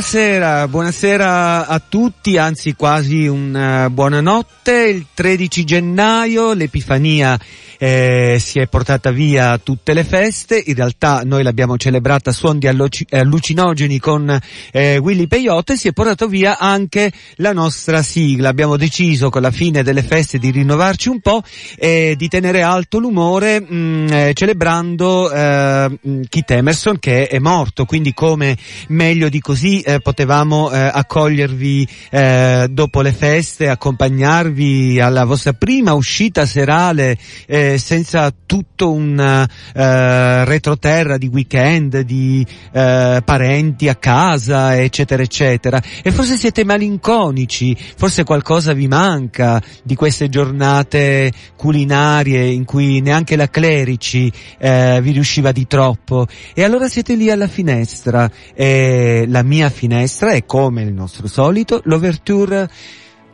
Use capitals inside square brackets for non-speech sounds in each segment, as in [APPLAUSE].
buonasera, buonasera a tutti, anzi quasi una uh, buonanotte. Il 13 gennaio l'Epifania eh, si è portata via tutte le feste, in realtà noi l'abbiamo celebrata a suon di alluci- allucinogeni con eh, Willy Peyote, si è portato via anche la nostra sigla. Abbiamo deciso con la fine delle feste di rinnovarci un po' e di tenere alto l'umore mh, mm, eh, celebrando eh, Keith Emerson che è morto, quindi come meglio di così eh, potevamo eh, accogliervi eh, dopo le feste, accompagnarvi alla vostra prima uscita serale eh, senza tutto un eh, retroterra di weekend, di eh, parenti a casa, eccetera, eccetera. E forse siete malinconici, forse qualcosa vi manca di queste giornate culinarie in cui neanche la clerici eh, vi riusciva di troppo. E allora siete lì alla finestra e la mia finestra è come il nostro solito l'ouverture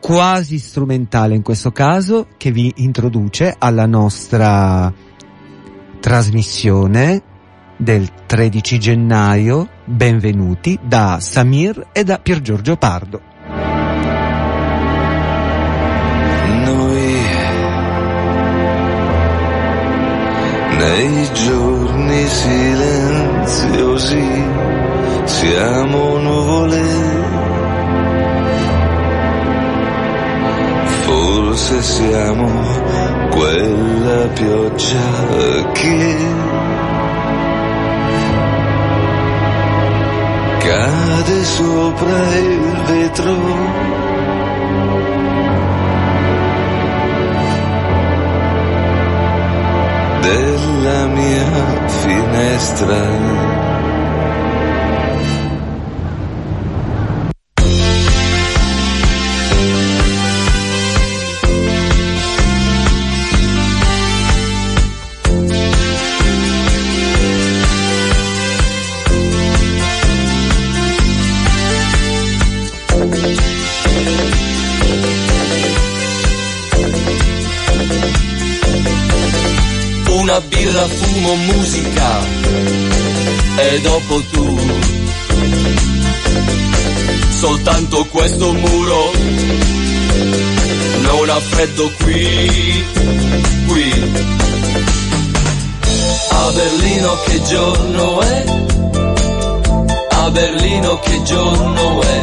quasi strumentale in questo caso che vi introduce alla nostra trasmissione del 13 gennaio. Benvenuti da Samir e da Pier Giorgio Pardo. Noi nei giorni silenziosi siamo nuvole forse siamo quella pioggia che cade sopra il vetro. della mia finestra. Una birra, fumo, musica e dopo tu. Soltanto questo muro non ha freddo qui, qui. A Berlino che giorno è? A Berlino che giorno è?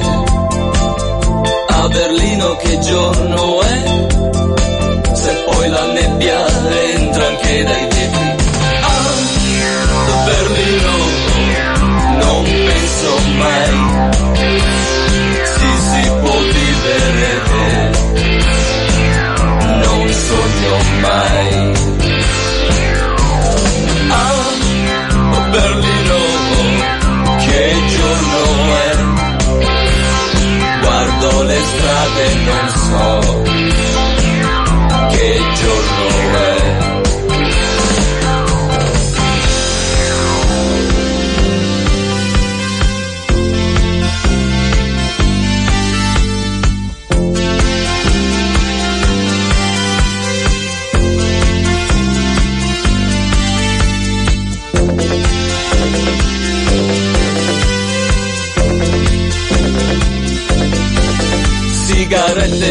A Berlino che giorno è? Se poi la nebbia entra anche dai vetri Berlino, non penso mai. Si si può vivere, non sogno mai.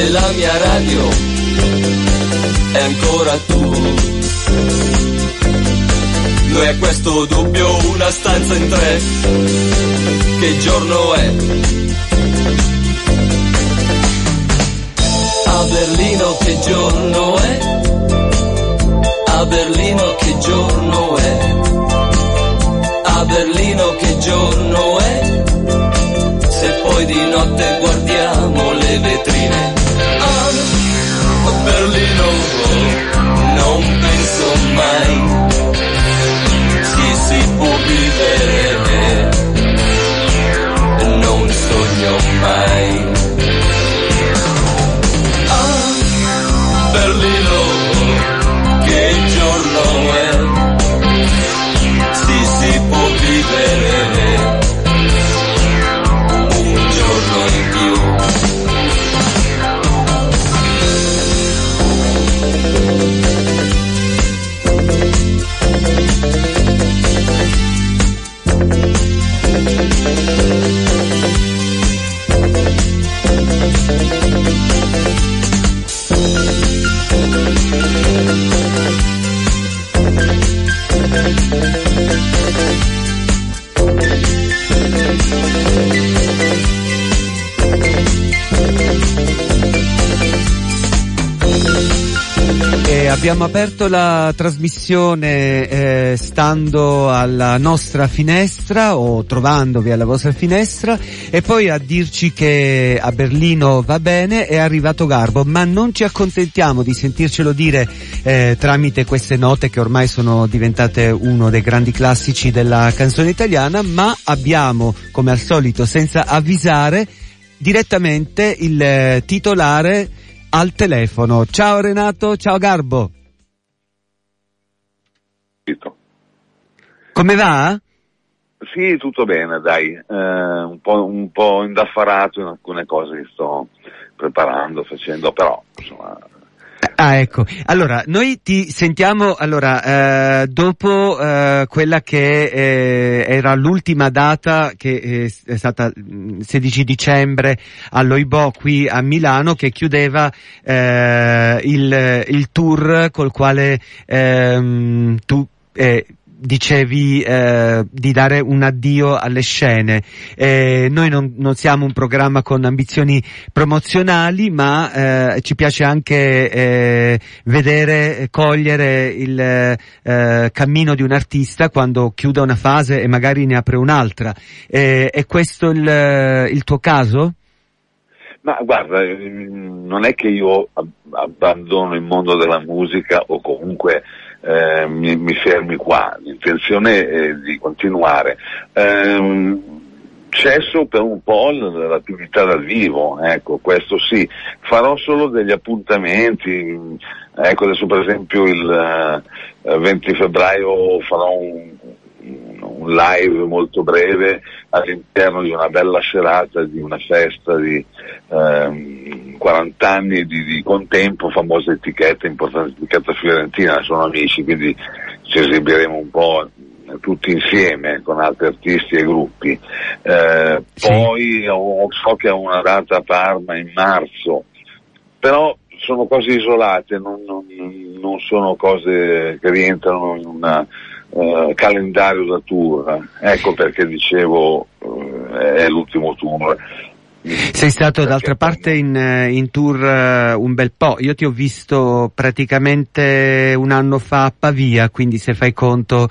Sigarette la mia radio e ancora tu. Noi a questo dubbio una stanza in tre, che giorno è? A Berlino che giorno è? A Berlino che giorno è? A Berlino che giorno è? Se poi di notte guardiamo le vetrine. Ah, a Berlino abbiamo aperto la trasmissione eh, stando alla nostra finestra o trovandovi alla vostra finestra. E poi a dirci che a Berlino va bene è arrivato Garbo, ma non ci accontentiamo di sentircelo dire eh, tramite queste note che ormai sono diventate uno dei grandi classici della canzone italiana, ma abbiamo come al solito senza avvisare direttamente il eh, titolare al telefono. Ciao Renato, ciao Garbo. Come va? Sì, tutto bene, dai, eh, un, po', un po' indaffarato in alcune cose che sto preparando, facendo, però insomma Ah, ecco. Allora, noi ti sentiamo, allora, eh, dopo eh, quella che eh, era l'ultima data, che eh, è stata il 16 dicembre all'Oibò qui a Milano, che chiudeva eh, il, il, tour col quale ehm, tu eh, dicevi eh, di dare un addio alle scene. Eh, noi non, non, siamo un programma con ambizioni promozionali, ma eh, ci piace anche eh, vedere, cogliere il eh, cammino di un artista quando chiude una fase e magari ne apre un'altra. Eh, è questo il, il tuo caso? Ma guarda, non è che io abbandono il mondo della musica o comunque eh, mi, mi, fermi qua, l'intenzione è di continuare. Eh, cesso per un po' l'attività dal vivo, ecco, questo sì, farò solo degli appuntamenti, ecco adesso per esempio il eh, 20 febbraio farò un, un live molto breve all'interno di una bella serata, di una festa di ehm, 40 anni di, di, contempo, famosa etichetta, importante etichetta fiorentina, sono amici, quindi ci esibiremo un po' tutti insieme con altri artisti e gruppi. Eh, sì. Poi ho, so che ho una data a Parma in marzo, però sono cose isolate, non, non, non sono cose che rientrano in una eh, calendario da tour, ecco perché dicevo eh, è l'ultimo tour. Sei stato d'altra parte in, eh, in, tour uh, un bel po', io ti ho visto praticamente un anno fa a Pavia, quindi se fai conto,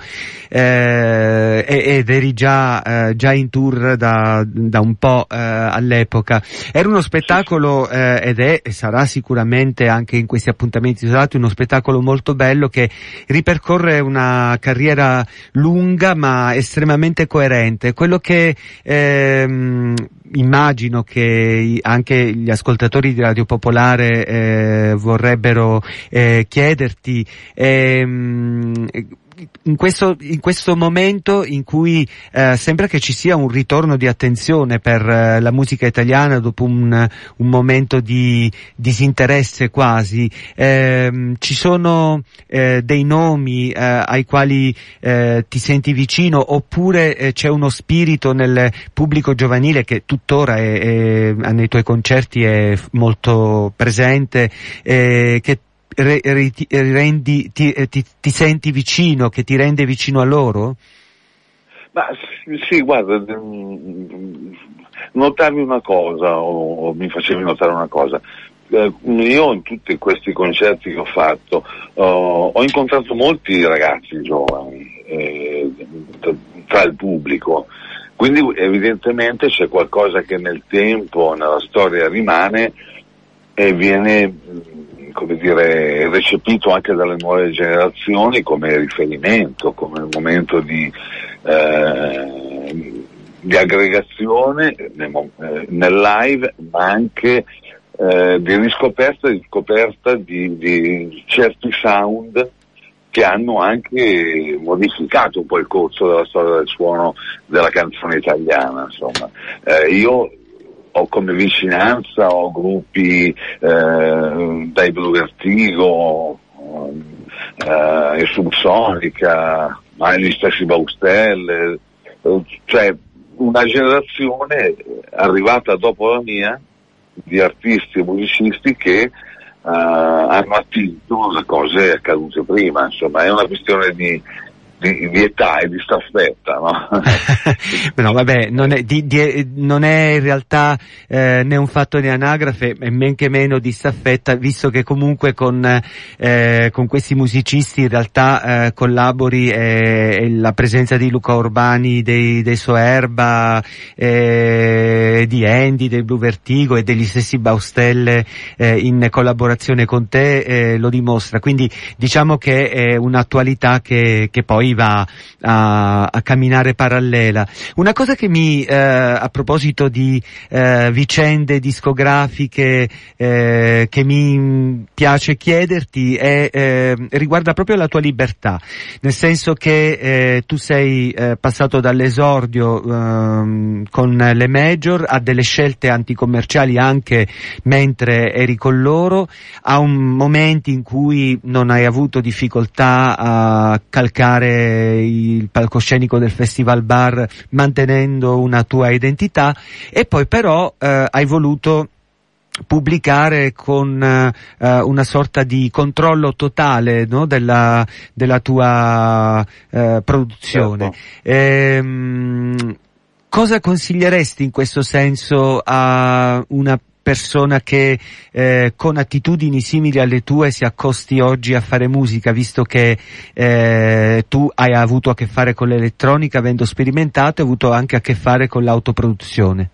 eh, ed eri già, eh, già in tour da, da un po' eh, all'epoca. Era uno spettacolo eh, ed è, e sarà sicuramente anche in questi appuntamenti isolati, uno spettacolo molto bello che ripercorre una carriera lunga ma estremamente coerente. Quello che ehm, immagino che anche gli ascoltatori di Radio Popolare eh, vorrebbero eh, chiederti ehm, in questo, in questo momento in cui eh, sembra che ci sia un ritorno di attenzione per eh, la musica italiana dopo un, un momento di disinteresse quasi, eh, ci sono eh, dei nomi eh, ai quali eh, ti senti vicino oppure c'è uno spirito nel pubblico giovanile che tuttora è, è, nei tuoi concerti è molto presente, che re, re, rendi, ti, eh, ti, ti, senti vicino, che ti rende vicino a loro? Ma sì, guarda, mm, notavi una cosa, o, o mi facevi notare una cosa. Eh, io in tutti questi concerti che ho fatto uh, ho incontrato molti ragazzi giovani eh, tra il pubblico, quindi evidentemente c'è qualcosa che nel tempo, nella storia rimane e viene come dire, recepito anche dalle nuove generazioni come riferimento, come momento di, eh, di aggregazione nel, eh, nel, live, ma anche eh, di riscoperta di, scoperta di, di certi sound che hanno anche modificato un po' il corso della storia del suono della canzone italiana. Insomma. Eh, io ho come vicinanza ho gruppi eh, dai Blue Vertigo, eh, e Subsonica, ma gli stessi Baustelle, eh, cioè una generazione arrivata dopo la mia di artisti e musicisti che Uh, hanno attinto le cose accadute prima, insomma è una questione di, di, di, età e di staffetta, no? [LAUGHS] no vabbè, non è, di, di, non è, in realtà eh, né un fatto di anagrafe e men che meno di staffetta, visto che comunque con, eh, con questi musicisti in realtà eh, collabori eh, la presenza di Luca Urbani, dei, dei Soerba, eh, di Andy, del Blue Vertigo e degli stessi Baustelle eh, in collaborazione con te lo dimostra. Quindi diciamo che è un'attualità che, che poi va a, a camminare parallela. Una cosa che mi, eh, a proposito di eh, vicende discografiche eh, che mi piace chiederti è, eh, riguarda proprio la tua libertà, nel senso che eh, tu sei eh, passato dall'esordio ehm, con le major a delle scelte anticommerciali anche mentre eri con loro, a un momento in cui non hai avuto difficoltà a calcare il palcoscenico del Festival Bar mantenendo una tua identità e poi però eh, hai voluto pubblicare con uh, una sorta di controllo totale no, della, della, tua uh, produzione. Certo. Ehm, cosa consiglieresti in questo senso a una persona che eh, con attitudini simili alle tue si accosti oggi a fare musica, visto che eh, tu hai avuto a che fare con l'elettronica, avendo sperimentato, e avuto anche a che fare con l'autoproduzione?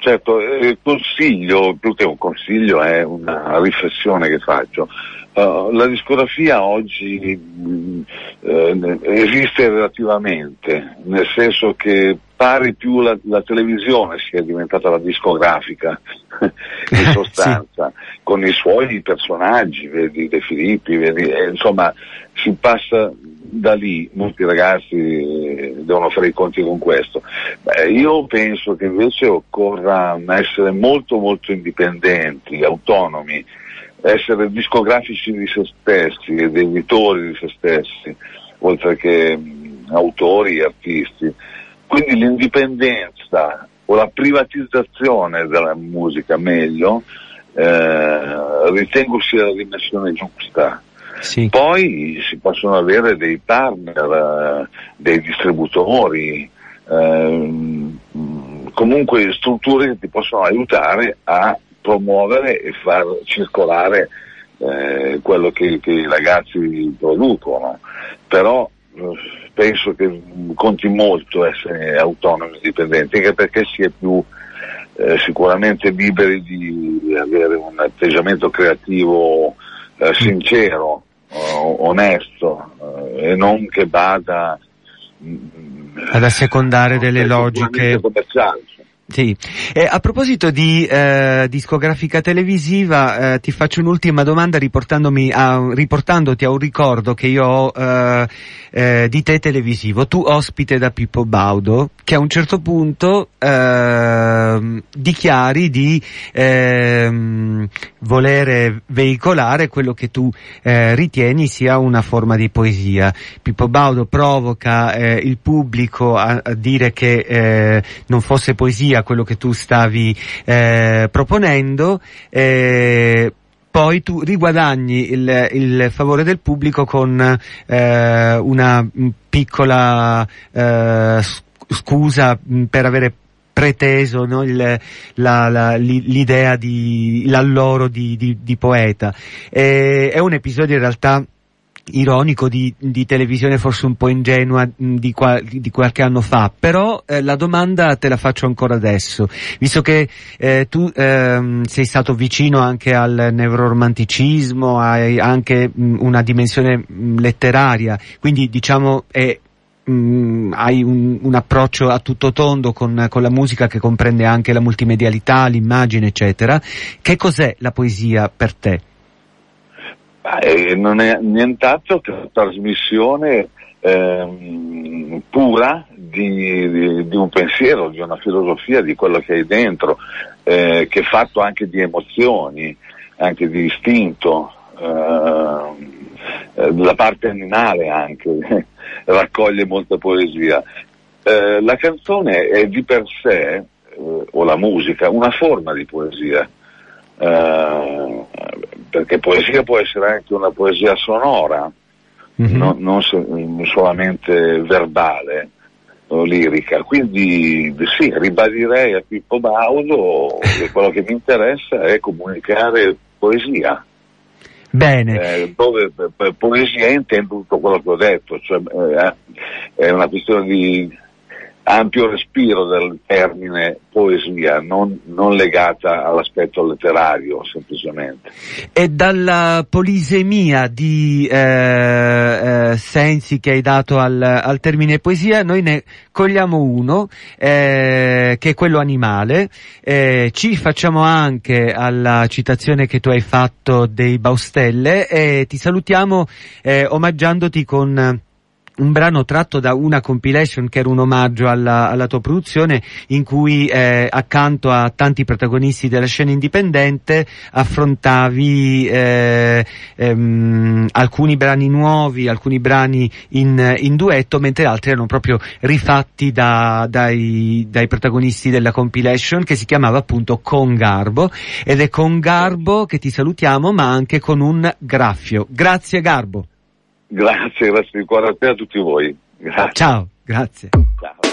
Certo, eh, consiglio, più che un consiglio è una riflessione che faccio. Uh, la discografia oggi mh, eh, esiste relativamente, nel senso che pare più la, la televisione sia diventata la discografica [LAUGHS] in [LAUGHS] sostanza, sì. con i suoi personaggi, vedi De Filippi, vedi, eh, insomma si passa da lì, molti ragazzi devono fare i conti con questo. Beh, io penso che invece occorra essere molto molto indipendenti, autonomi, essere discografici di se stessi ed editori di se stessi, oltre che mh, autori e artisti quindi l'indipendenza o la privatizzazione della musica meglio eh, ritengo sia la dimensione giusta. Sì. Poi si possono avere dei partner, eh, dei distributori, eh, comunque strutture che ti possono aiutare a promuovere e far circolare eh, quello che, che, i ragazzi producono. Però eh, penso che conti molto essere autonomi e indipendenti, anche perché si è più eh, sicuramente liberi di avere un atteggiamento creativo eh, sincero, onesto eh, e non che vada mm, ad assecondare delle logiche commerciali. Sì, e a proposito di eh, discografica televisiva, eh, ti faccio un'ultima domanda riportandomi a, riportandoti a un ricordo che io ho eh, eh di te televisivo. Tu ospite da Pippo Baudo, che a un certo punto ehm, dichiari di ehm, volere veicolare quello che tu eh, ritieni sia una forma di poesia. Pippo Baudo provoca eh, il pubblico a, a dire che non fosse poesia sia quello che tu stavi eh, proponendo, eh, poi tu riguadagni il, il, favore del pubblico con eh, una piccola eh, scusa per avere preteso no, il, la, la, l'idea di l'alloro di, di, di poeta. E, è un episodio in realtà ironico di, di, televisione forse un po' ingenua di, qua, di qualche anno fa, però eh, la domanda te la faccio ancora adesso, visto che eh, tu ehm, sei stato vicino anche al neuroromanticismo, hai anche mh, una dimensione mh, letteraria, quindi diciamo è Mm, hai un, un, approccio a tutto tondo con, con, la musica che comprende anche la multimedialità, l'immagine, eccetera. Che cos'è la poesia per te? Eh, non è nient'altro che una trasmissione ehm, pura di, di, di, un pensiero, di una filosofia, di quello che hai dentro, eh, che è fatto anche di emozioni, anche di istinto, eh, la parte animale anche, [LAUGHS] raccoglie molta poesia. Eh, la canzone è di per sé, eh, o la musica, una forma di poesia. Uh, perché poesia può essere anche una poesia sonora, mm-hmm. non, non, non solamente verbale o lirica. Quindi sì, ribadirei a Pippo Baudo che quello che mi interessa è comunicare poesia. Bene. Eh, dove per poesia intendo tutto quello che ho detto, cioè, eh, è una questione di ampio respiro del termine poesia, non, non, legata all'aspetto letterario semplicemente. E dalla polisemia di eh, eh, sensi che hai dato al, al, termine poesia, noi ne cogliamo uno, eh, che è quello animale, eh, ci facciamo anche alla citazione che tu hai fatto dei Baustelle e ti salutiamo eh, omaggiandoti con un brano tratto da una compilation che era un omaggio alla, alla tua produzione in cui eh, accanto a tanti protagonisti della scena indipendente affrontavi eh, ehm, alcuni brani nuovi, alcuni brani in, in, duetto, mentre altri erano proprio rifatti da, dai, dai protagonisti della compilation che si chiamava appunto Con Garbo ed è con Garbo che ti salutiamo ma anche con un graffio. Grazie Garbo. Grazie, grazie di cuore a te e a tutti voi. Grazie. Ciao, grazie. Ciao.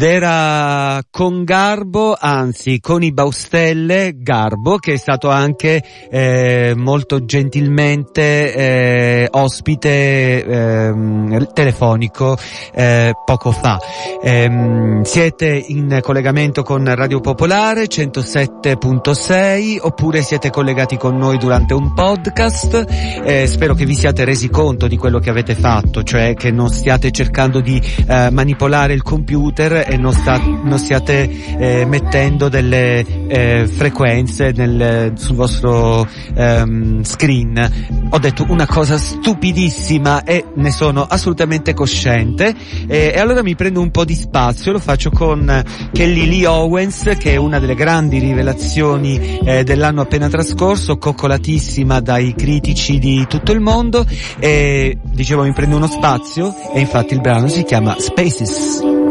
Ed era con Garbo, anzi con i Baustelle, Garbo, che è stato anche eh, molto gentilmente eh, ospite eh, telefonico poco fa. Ehm, siete in collegamento con Radio Popolare 107.6 oppure siete collegati con noi durante un podcast. Eh, spero che vi siate resi conto di quello che avete fatto, cioè che non stiate cercando di eh, manipolare il computer e non, sta, non stiate eh, mettendo delle eh, frequenze nel, sul vostro ehm, screen. Ho detto una cosa stupidissima e ne sono assolutamente cosciente e, e allora mi prendo un po' di spazio, lo faccio con Kelly Lee Owens che è una delle grandi rivelazioni eh, dell'anno appena trascorso, coccolatissima dai critici di tutto il mondo e dicevo mi prendo uno spazio e infatti il brano si chiama Spaces.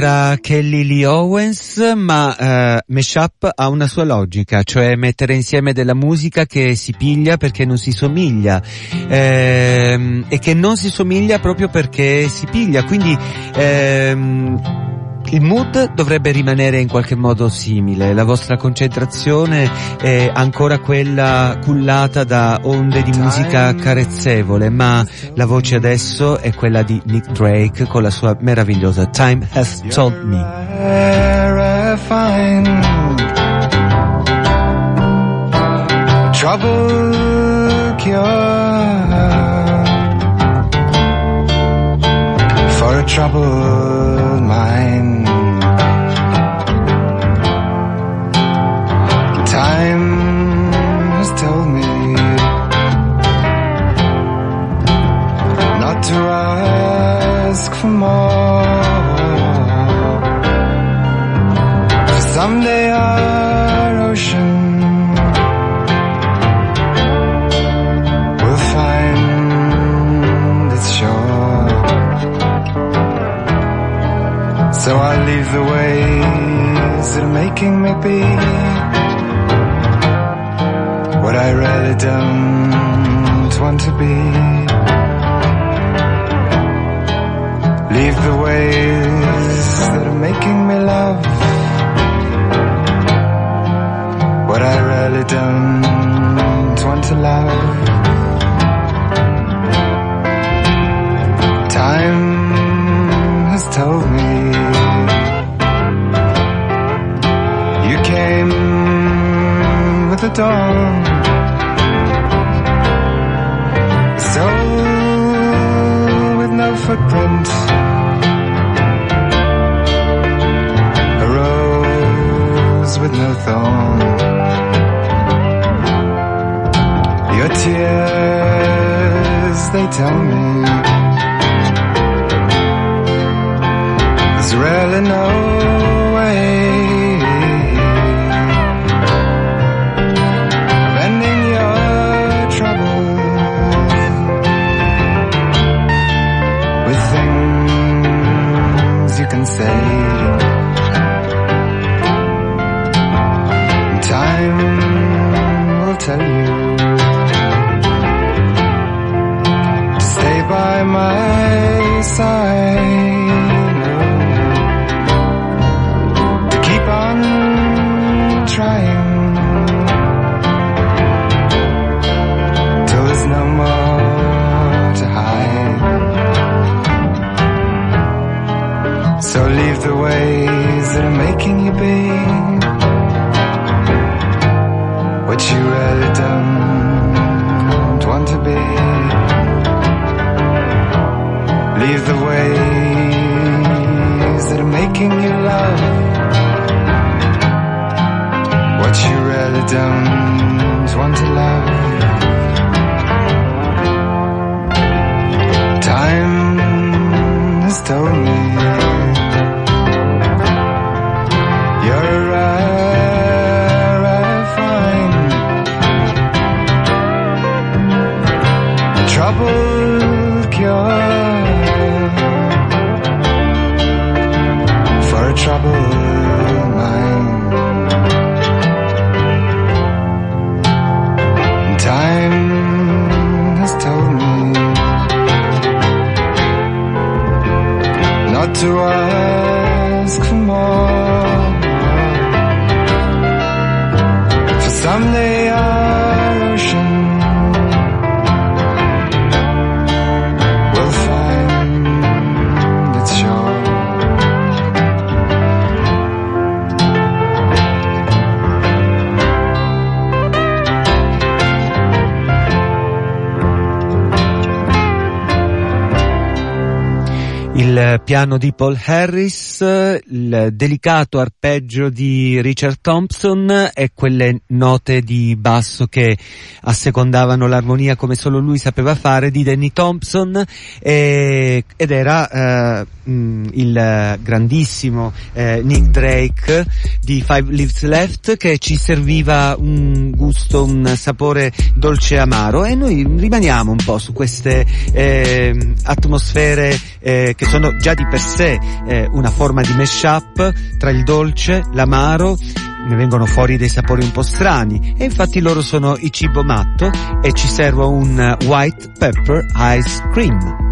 Era Kelly Lee Owens, ma uh, Meshup ha una sua logica, cioè mettere insieme della musica che si piglia perché non si somiglia. Ehm, e che non si somiglia proprio perché si piglia, quindi ehm, il mood dovrebbe rimanere in qualche modo simile, la vostra concentrazione è ancora quella cullata da onde di musica carezzevole, ma la voce adesso è quella di Nick Drake con la sua meravigliosa Time Has Told Me. For more. Someday our ocean will find its shore. So I leave the ways that are making me be what I really don't want to be. Leave the ways that are making me love to I Il piano di Paul Harris, il delicato arpeggio di Richard Thompson e quelle note di basso che assecondavano l'armonia come solo lui sapeva fare di Danny Thompson e, ed era eh, mh, il grandissimo eh, Nick Drake di Five Lives Left che ci serviva un gusto, un sapore dolce e amaro. E noi rimaniamo un po' su queste eh, atmosfere che sono già di per sé eh, una forma di mashup tra il dolce, l'amaro, ne vengono fuori dei sapori un po' strani e infatti loro sono i cibo matto e ci servo un white pepper ice cream.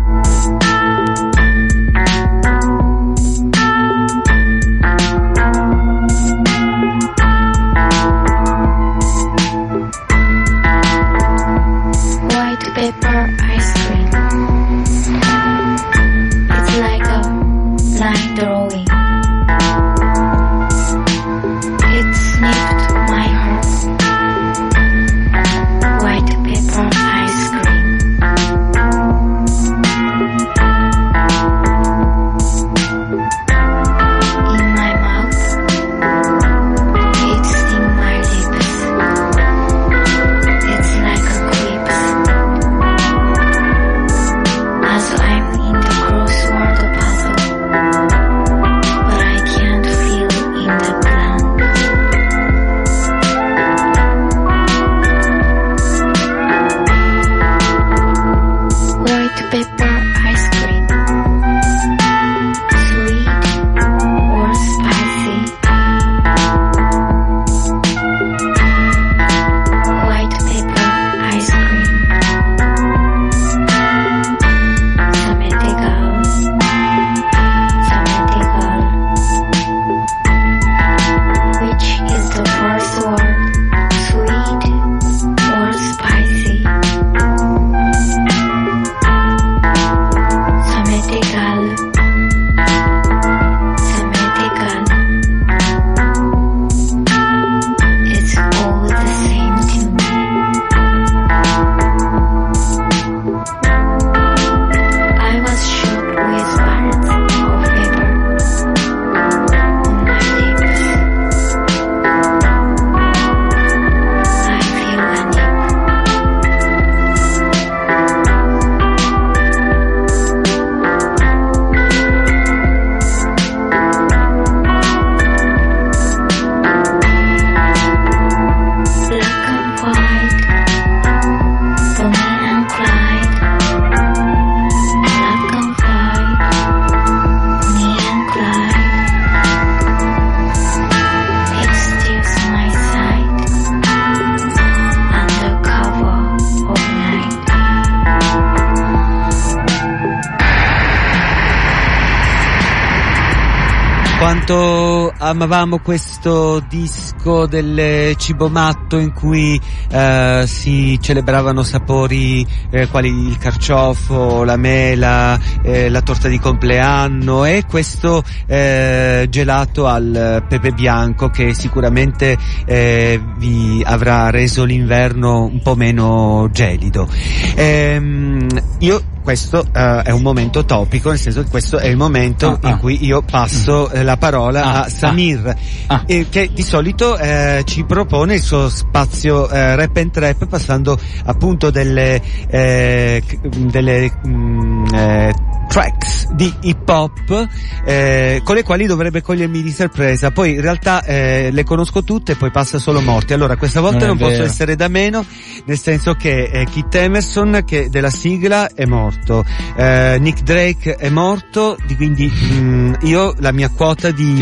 Amavamo questo disco del cibo matto in cui eh, si celebravano sapori eh, quali il carciofo, la mela, eh, la torta di compleanno e questo eh, gelato al pepe bianco che sicuramente eh, vi avrà reso l'inverno un po' meno gelido. Ehm, io questo eh, è un momento topico, nel senso che questo è il momento Ah, in ah. cui io passo eh, la parola Ah, a Samir, ah. eh, che di solito eh, ci propone il suo spazio eh, rap and trap passando appunto delle, eh, delle mm, eh, tracks di hip hop eh, con le quali dovrebbe cogliermi di sorpresa. Poi in realtà eh, le conosco tutte e poi passa solo morti. Allora questa volta Non non, posso essere da meno, nel senso che eh, Kit Emerson che della sigla è morto, eh, Nick Drake è morto, di- quindi mm, io la mia quota di,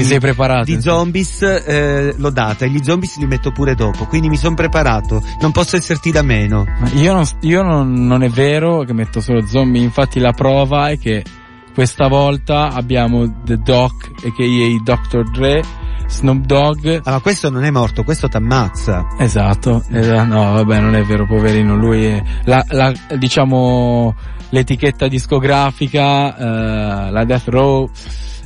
di zombies eh, l'ho data e gli zombies li metto pure dopo, quindi mi sono preparato, non posso esserti da meno. Io, non, io non, non è vero che metto solo zombie, infatti la prova è che questa volta abbiamo The Doc, a.k.a. Dr. Dre, Snoop Dogg, Ah, ma questo non è morto, questo t'ammazza. Esatto, esa- no vabbè non è vero poverino, lui è, la, la, diciamo l'etichetta discografica, eh, la Death Row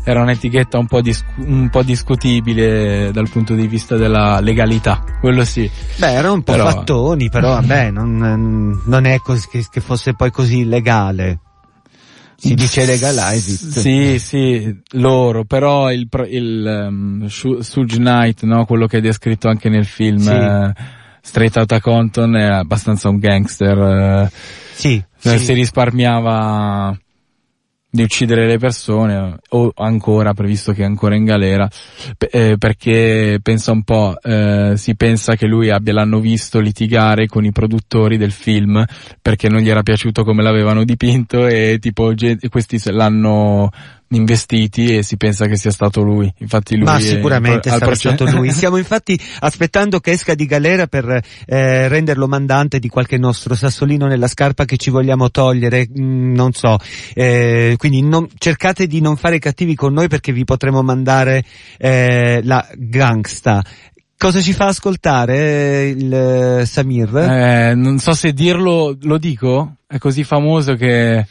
era un'etichetta un po', dis- un po' discutibile dal punto di vista della legalità, quello sì. Beh, erano un po' Però- fattoni, però vabbè, non, non è così, che, che fosse poi così illegale. Si dice legalize it. Sì, sì, loro, però il, il um, Suge Knight, no, quello che è descritto anche nel film Sì. eh, Straight Outta Compton è abbastanza un gangster. eh, Sì, Eh, sì. si risparmiava di uccidere le persone o ancora previsto che è ancora in galera eh, perché pensa un po' eh, si pensa che lui abbia l'hanno visto litigare con i produttori del film perché non gli era piaciuto come l'avevano dipinto e tipo questi se l'hanno investiti e si pensa che sia stato lui infatti lui Ma è sicuramente al sarà stato lui. Stiamo [LAUGHS] infatti aspettando che esca di galera per eh, renderlo mandante di qualche nostro sassolino nella scarpa che ci vogliamo togliere, mm, non so. Eh, quindi non- cercate di non fare cattivi con noi perché vi potremo mandare eh, la gangsta. Cosa ci fa ascoltare eh, il eh, Samir? Eh, non so se dirlo lo dico è così famoso che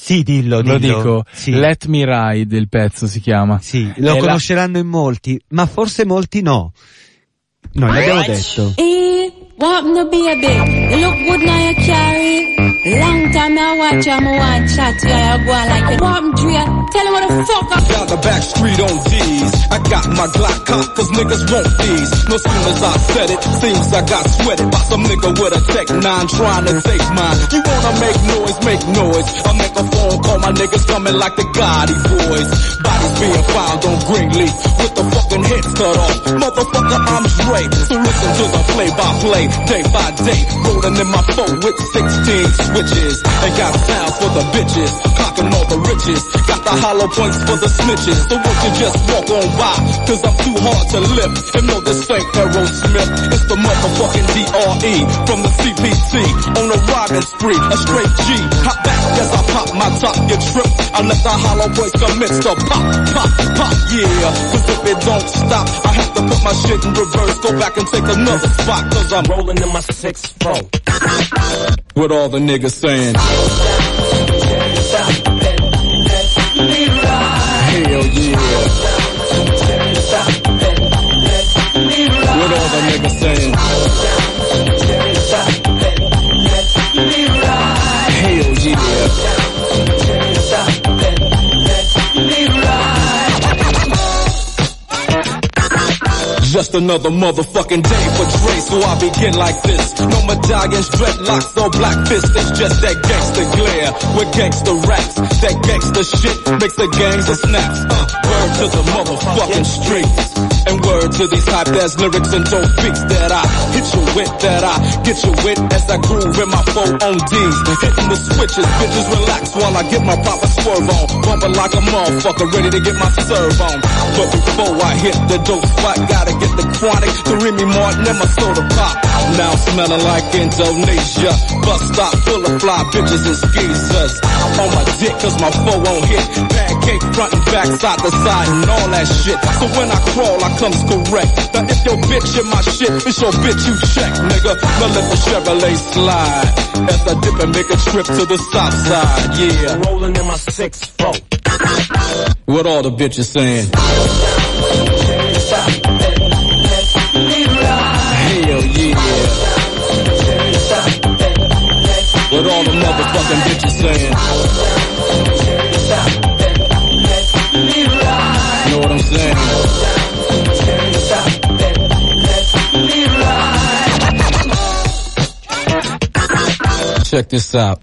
sì, dillo, Lo dillo. dico, Sì. Let Me Ride il pezzo si chiama. Sì, lo E la- conosceranno in molti, ma forse molti no. Noi l'abbiamo detto. Eh, You now. Long time I watch you, I want chat to you, go on like it. What happened to you? Tell me what the fuck up. Down the back street on D's. I got my Glock cocked cause niggas want these. No soon as I said it, seems I got sweated by some nigga with a Tech 9 trying to take mine. You wanna make noise, make noise. I make a phone call, my niggas coming like the Gotti boys. Bodies being found on Greenleaf with the fucking heads cut off. Motherfucker, I'm Dre. So listen to the play by play, day by day. Rolling in my phone with 16 switches. And got sound for the bitches. Clocking all the riches. Got the hollow points for the snitches. So won't you just walk on by? Cause I'm too hard to lift. And no, this ain't Aerosmith. It's the motherfucking DRE from the CPC. On a robbing spree, a straight G. Hop back as I pop my top, get tripped. I let the hollow points commence to pop, pop, pop, yeah. Cause if it don't stop, I have to put my shit in reverse. Go back and take another spot. Cause I'm rolling in my six four. What all the niggas saying? Hell yeah. What all the niggas saying? Just another motherfucking day for Dre, so I begin like this. No medallions, dreadlocks, or black fists. It's just that gangster glare with gangster raps. That gangster shit makes the gangs a snaps. Uh, to the motherfucking streets. And word to these hype ass lyrics and dope beats that I hit you with, that I get you with as I groove in my four on D's. Hitting the switches, bitches relax while I get my proper swerve on. Bumping like a motherfucker, ready to get my serve on. But before I hit the dope spot, gotta get the chronic, the Remy Martin and my soda pop. Now I'm smelling like Indonesia. Bus stop full of fly bitches and skeezers. On my dick cause my foe won't hit. Pancake front and back, side to side. and all that shit. So when I crawl, I comes correct. Now if your bitch in my shit, it's your bitch you check, nigga. Now let the Chevrolet slide as I dip and make a trip to the south side. Yeah, rolling in my six four. What all the bitches saying? The motherfucking bitches saying? Know what I'm saying? Check this out.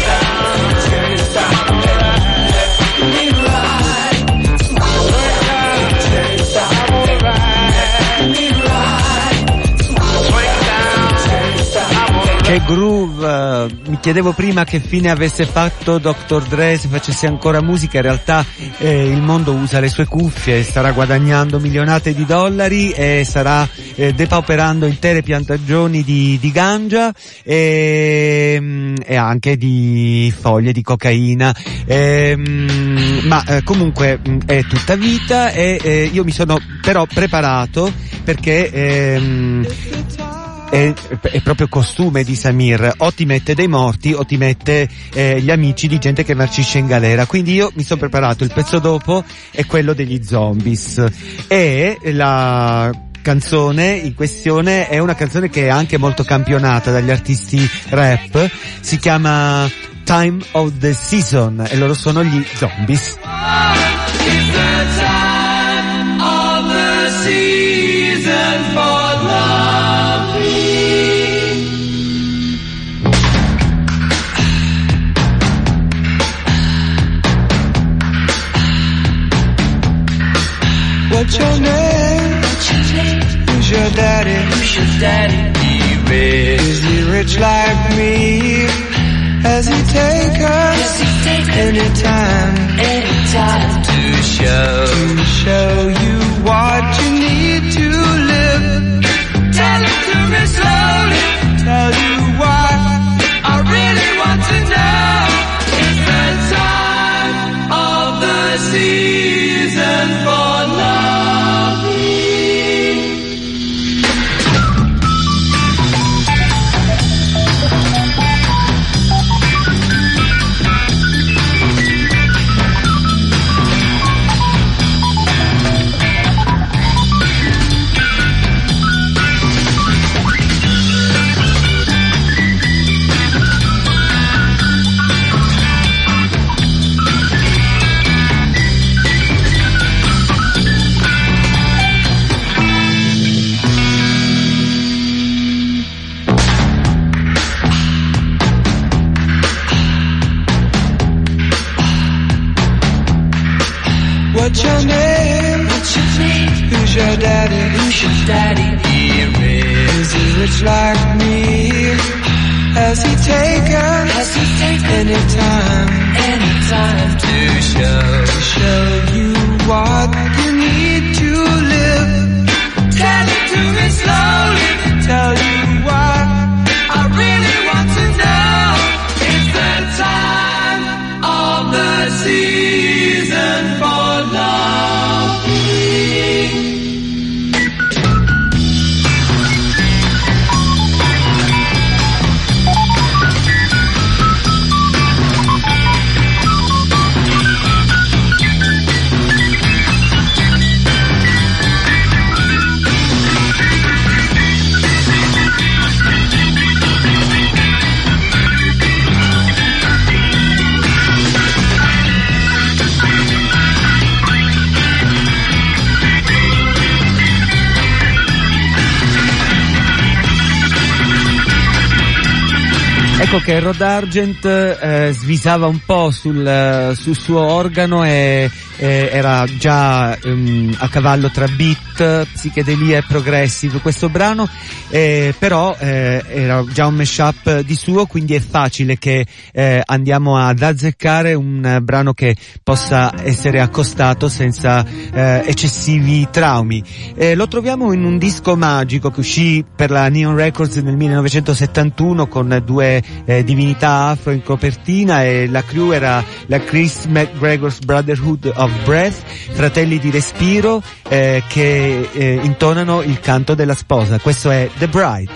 Yeah. Che groove, mi chiedevo prima che fine avesse fatto Dr. Dre se facesse ancora musica, in realtà eh, il mondo usa le sue cuffie, starà guadagnando milionate di dollari e starà eh, depauperando intere piantagioni di, di ganja e, mm, e anche di foglie di cocaina, Ehm, ma eh, comunque mm, è tutta vita e eh, io mi sono però preparato perché ehm, è, è proprio costume di Samir, o ti mette dei morti o ti mette eh, gli amici di gente che marcisce in galera. Quindi io mi sono preparato, il pezzo dopo è quello degli zombies. E la canzone in questione è una canzone che è anche molto campionata dagli artisti rap, si chiama Time of the Season e loro sono gli zombies. What's Ecco che Rod Argent eh, svisava un po' sul, eh, sul suo organo e eh, era già ehm, a cavallo tra beat, psichedelia e progressive questo brano, eh, però eh, era già un mashup di suo, quindi è facile che eh, andiamo ad azzeccare un brano che possa essere accostato senza eh, eccessivi traumi. Lo troviamo in un disco magico che uscì per la Neon Records nel 1971 con due eh, divinità afro in copertina e la crew era la Chris McGregor's Brotherhood of Breath, fratelli di respiro eh, che eh, intonano il canto della sposa. Questo è The Bride.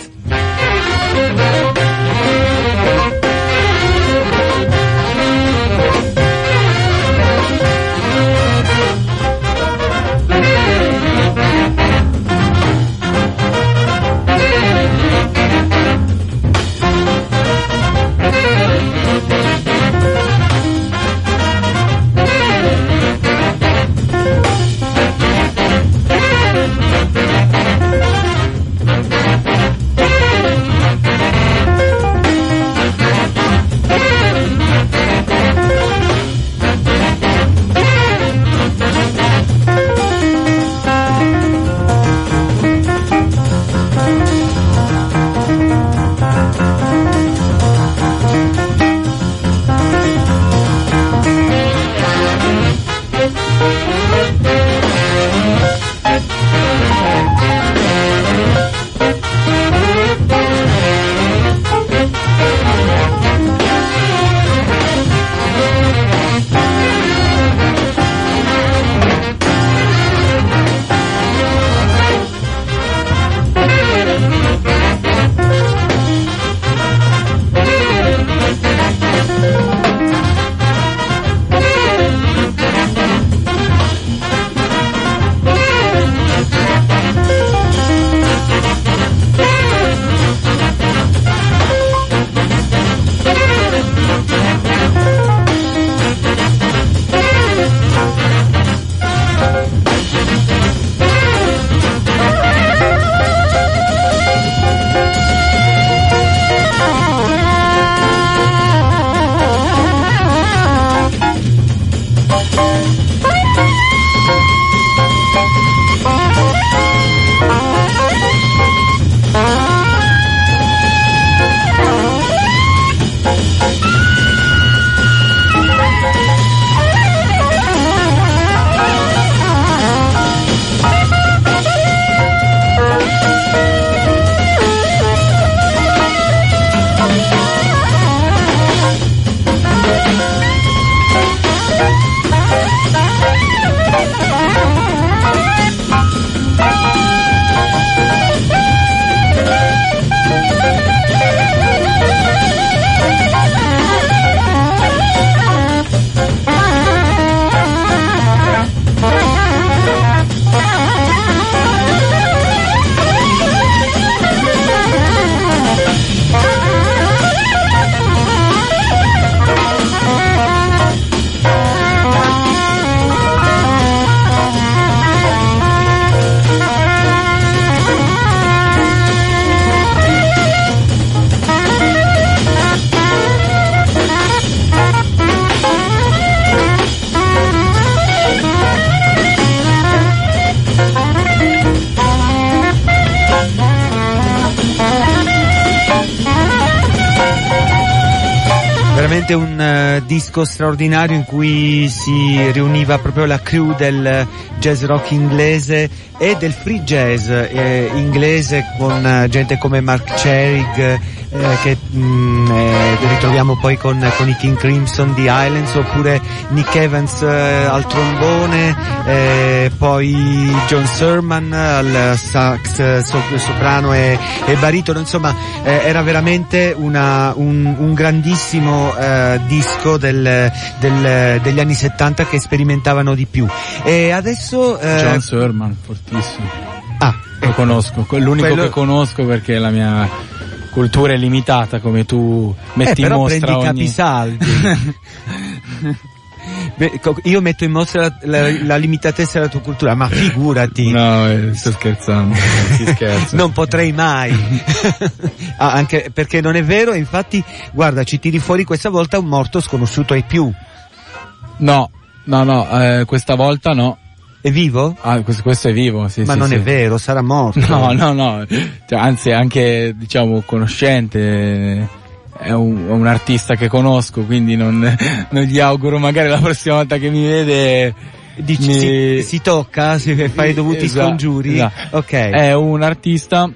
Veramente un eh, disco straordinario in cui si riuniva proprio la crew del jazz rock inglese e del free jazz eh, inglese con eh, gente come Mark Cherig eh, che mh, eh, ritroviamo poi con, con, i King Crimson di Islands oppure Nick Evans eh, al trombone poi John Serman al sax so, soprano e, e, baritono. Insomma era veramente una, un, un, grandissimo disco del, del, degli anni 70 che sperimentavano di più. E adesso John Serman fortissimo. Ah. Lo conosco. L'unico Quello... che conosco perché la mia cultura è limitata come tu metti eh, in mostra prendi ogni... capisaldi [LAUGHS] Beh, Io metto in mostra la, la- la limitatezza della tua cultura, ma figurati. No, eh, sto scherzando. Non potrei mai. [LAUGHS] Ah, anche perché non è vero, infatti, guarda, ci tiri fuori questa volta un morto sconosciuto ai più. No, no, no, eh, questa volta no. È vivo? Ah, questo, questo è vivo, sì, ma sì, non sì. è vero, sarà morto. No, no, no, cioè, anzi anche, diciamo, conoscente, è un, è un artista che conosco, quindi non, [LAUGHS] non gli auguro magari la prossima volta che mi vede... Dici, mi- si, si tocca, si fai i dovuti Esatto, scongiuri. esatto. Ok. È un artista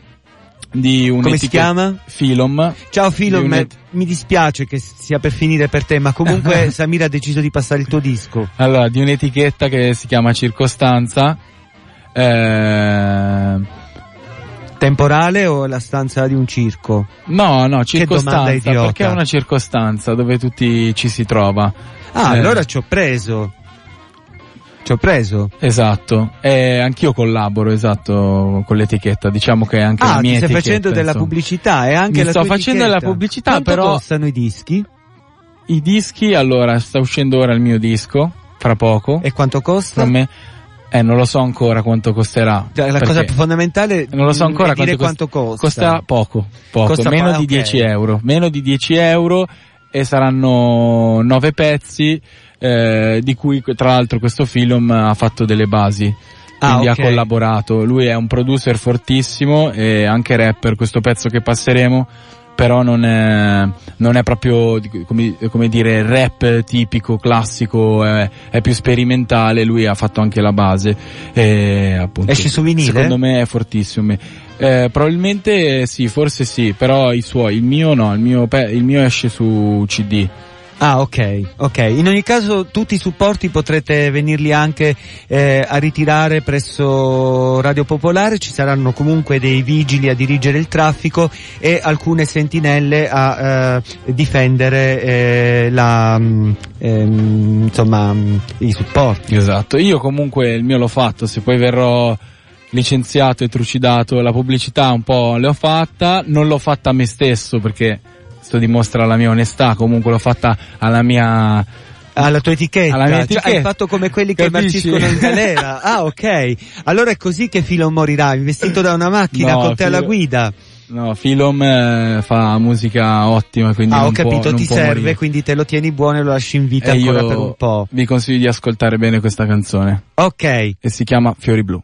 di un Come si chiama? Filom. Ciao Filo, di un- mi dispiace che sia per finire per te, ma comunque [LAUGHS] Samira ha deciso di passare il tuo disco. Allora, di un'etichetta che si chiama Circostanza. Eh, Temporale o la stanza di un circo? no, no, circostanza, perché è una circostanza dove tutti ci si trova. Ah, Eh, allora ci ho preso. Ci ho preso. Esatto, e anch'io collaboro, esatto, con l'etichetta, diciamo che è anche Ah, la ti mia stai etichetta. facendo della insomma. pubblicità e anche Mi la sto facendo della pubblicità, Quanto però- costano i dischi? I dischi, allora, sta uscendo ora il mio disco, fra poco. E quanto costa? Eh, non lo so ancora quanto costerà. Cioè, La cosa fondamentale non lo so ancora è dire quanto, quanto costa. costa. Poco, poco, Costa meno po- di ok. 10 euro. Meno di 10 euro e saranno 9 pezzi, eh, di cui tra l'altro questo film ha fatto delle basi. Ah, Quindi ok. ha collaborato. Lui è un producer fortissimo e anche rapper, questo pezzo che passeremo però non è, non è proprio come, come dire rap tipico, classico, è, è più sperimentale, lui ha fatto anche la base e appunto Esce su vinile? secondo me è fortissimo. Eh, probabilmente sì, forse sì, però i suoi, il mio no, il mio, il mio esce su CD. Ah, ok, ok. In ogni caso tutti i supporti potrete venirli anche eh, a ritirare presso Radio Popolare, ci saranno comunque dei vigili a dirigere il traffico e alcune sentinelle a eh, difendere eh, la, mm, ehm, insomma, mm, i supporti. Esatto, io comunque il mio l'ho fatto, se poi verrò licenziato e trucidato, la pubblicità un po' l'ho fatta, non l'ho fatta a me stesso perché questo dimostra la mia onestà, comunque l'ho fatta alla mia Alla tua etichetta, Alla mia Cioè, etichetta. hai fatto come quelli che Capisci? marciscono in galera. [LAUGHS] Ah, ok. Allora è così che Filo morirà, investito da una macchina No, con te alla Filo- guida. No, Filom eh, fa musica ottima, quindi Ah, ho può- capito, non ti può serve, morire. quindi te lo tieni buono e lo lasci in vita E ancora per un po'. vi consiglio di ascoltare bene questa canzone Ok. e si chiama Fiori Blu.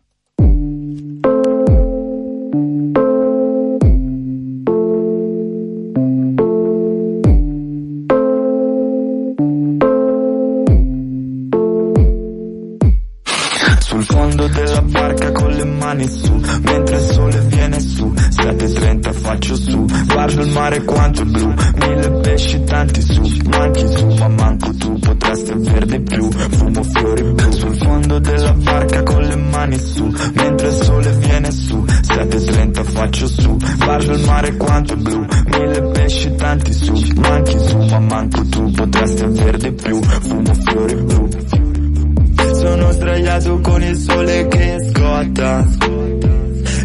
Mare quanto blu Mille pesci tanti su Manchi su ma manco tu. Potresti aver di più Fumo fiori blu. Sul fondo della barca con le mani su Mentre il sole viene su. 7.30 faccio su. Guardo il mare quanto blu. Mille pesci tanti su Manchi su ma manco tu. Potresti aver di più Fumo fiori blu. Sono sdraiato con il sole che scotta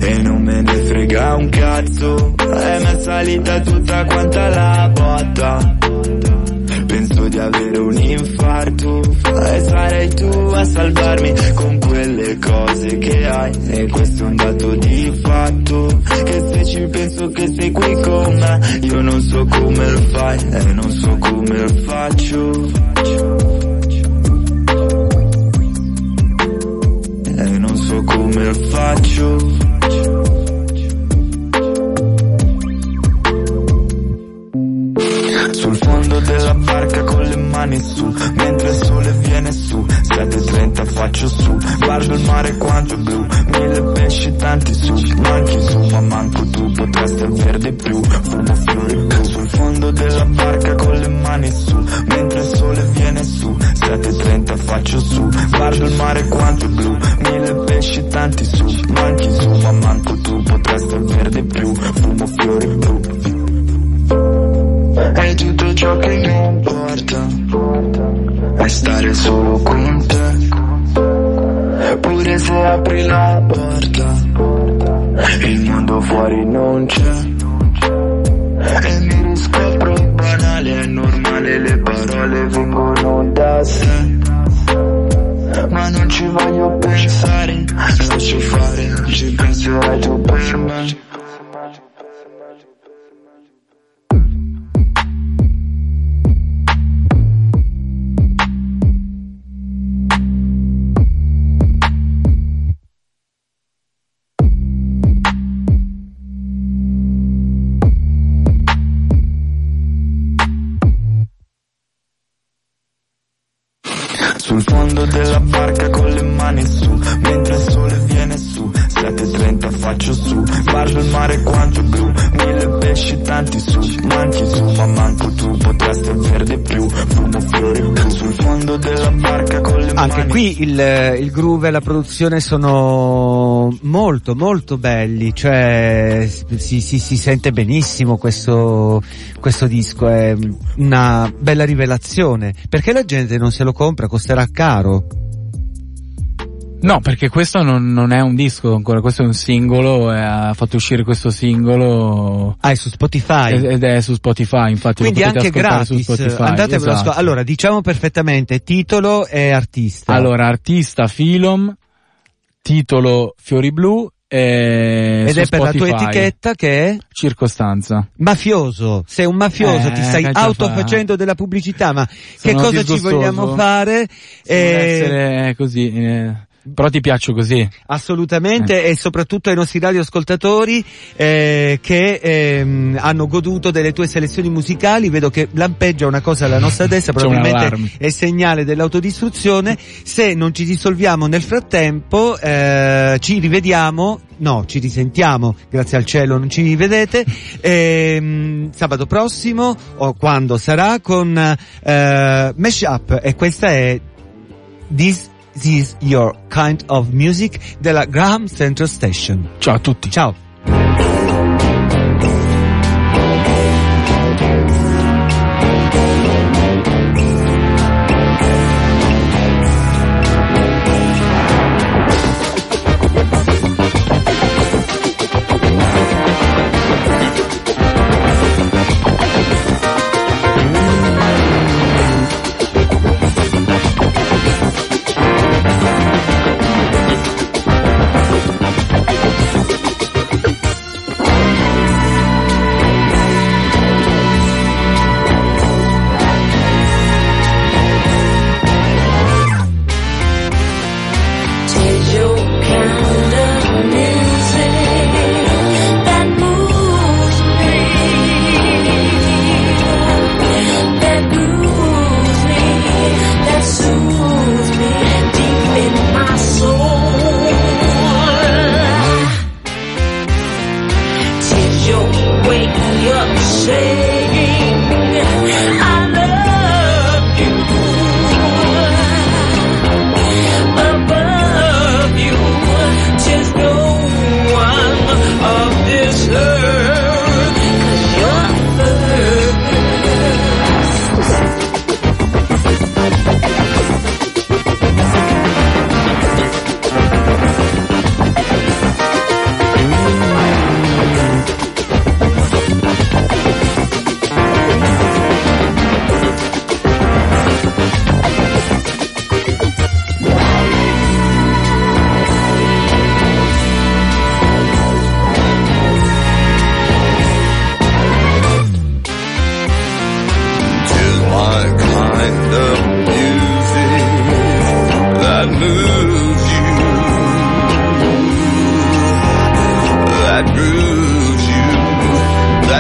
E non me ne frega un cazzo. È mi è salita tutta quanta la botta. Penso di avere un infarto. E sarai tu a salvarmi con quelle cose che hai. E questo è un dato di fatto. Che se ci penso che sei qui con me Io non so come fai. E non so come faccio. E non so come faccio. Barca con le mani su, mentre il sole viene su, 7.30 faccio su, guardo il mare quanto blu, mille pesci tanti su, manchi su, ma manco tu potresti aver di più, fumo fiori blu, sul fondo della barca con le mani su, mentre il sole viene su, 7.30 faccio su, guardo il mare quanto blu, mille pesci tanti su, manchi su, ma manco tu potresti aver di più, fumo fiori blu. E tutto ciò che mi importa È stare solo con te Pure se apri la porta Il mondo fuori non c'è e mi riscopro banale, è normale, le parole vengono da sé. Ma non ci voglio pensare, lascio fare, ci penserai tu per me. Qui il, il groove e la produzione sono molto molto belli, cioè si, si, si sente benissimo questo, questo disco, è una bella rivelazione, perché la gente non se lo compra, costerà caro. No, perché questo non, non è un disco ancora, questo è un singolo, e ha fatto uscire questo singolo. Ah, è su Spotify. Ed è su Spotify, infatti Quindi anche gratis, Spotify. andatevelo a esatto. ascoltare. Allora, diciamo perfettamente titolo e artista. Allora, artista Filom, titolo Fiori Blu e Ed è per la tua Spotify, etichetta che è Circostanza. mafioso. Sei un mafioso, Eh, ti stai che autofacendo della pubblicità, ma che Sono cosa ci disgustoso. vogliamo fare? Vuole Eh, essere così, eh, però ti piaccio così. Assolutamente e soprattutto ai nostri radioascoltatori eh, che ehm, hanno goduto delle tue selezioni musicali, vedo che lampeggia una cosa alla nostra destra, [LAUGHS] probabilmente è segnale dell'autodistruzione, se non ci risolviamo nel frattempo eh, ci rivediamo, no ci risentiamo, grazie al cielo non ci vedete, ehm, sabato prossimo o quando sarà con eh, Mashup e questa è This is your kind of music della Graham Central Station. Ciao a tutti. Ciao.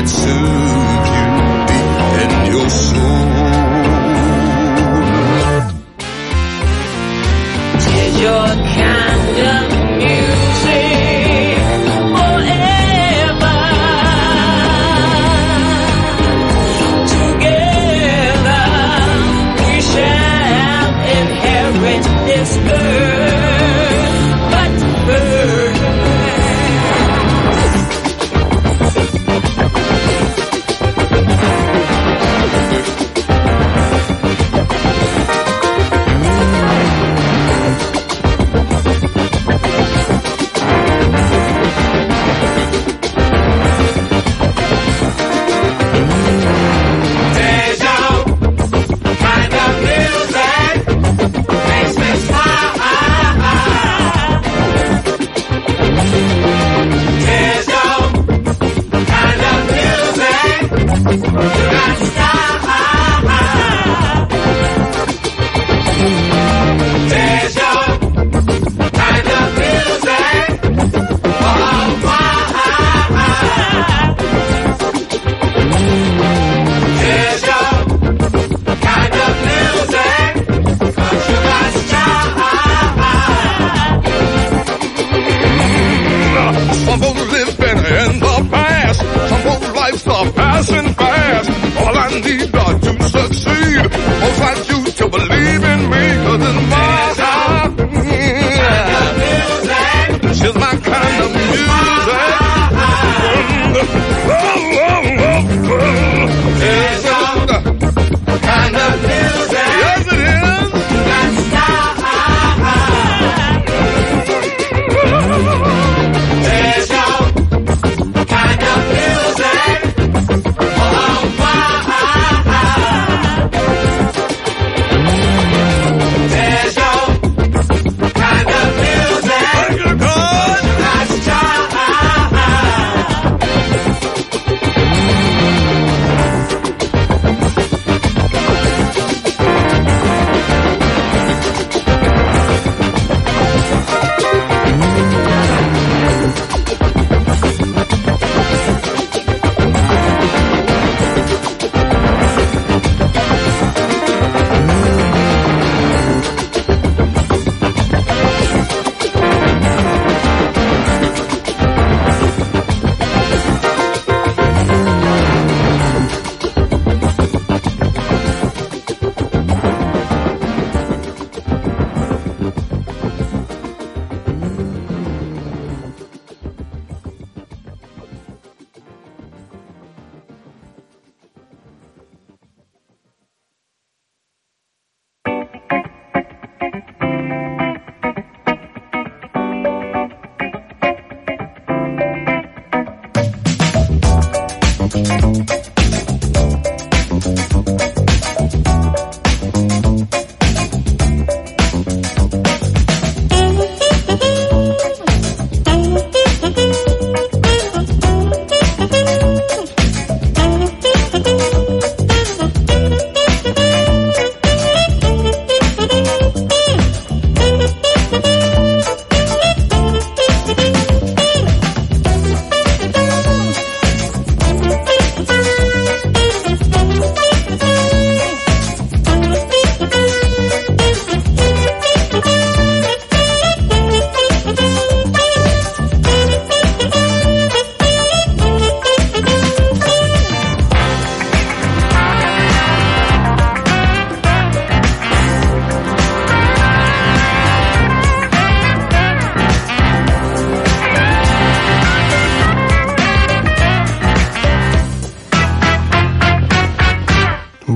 soon.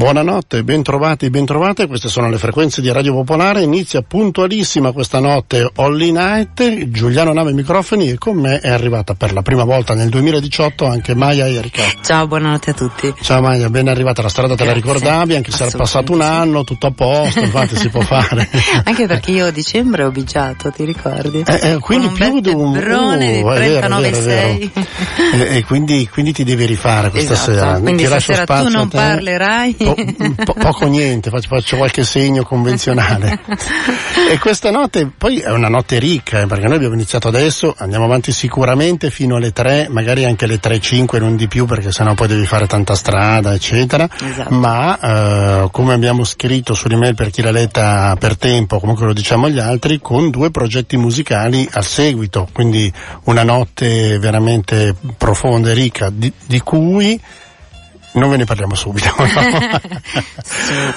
Buonanotte, bentrovati, bentrovate, queste sono le frequenze di Radio Popolare, inizia puntualissima questa notte Holly Night, Giuliano Nave microfoni e con me è arrivata per la prima volta nel 2018 anche Maya Erika. Ciao, buonanotte a tutti. Ciao Maya, ben arrivata, la strada te la Grazie. ricordavi, anche se era passato un anno, tutto a posto, infatti si può fare. [LAUGHS] Anche perché io a dicembre ho bigiato, ti ricordi? Eh, eh, quindi Con più di un Brone di uh, vero, è 39,6. vero. E, e quindi, quindi ti devi rifare questa Esatto, sera. quindi Ti lascio stasera tu spazio a non te. parlerai. Po- po- poco niente, faccio, faccio qualche segno convenzionale. [LAUGHS] e questa notte poi è una notte ricca, eh, perché noi abbiamo iniziato adesso, andiamo avanti sicuramente fino alle 3, magari anche alle 3.05, non di più, perché sennò poi devi fare tanta strada, eccetera. Esatto. Ma eh, come abbiamo scritto sull'email per chi l'ha letta per tempo, comunque lo diciamo agli altri, con due progetti musicali al seguito, quindi una notte veramente profonda e ricca, di, di cui non ve ne parliamo subito.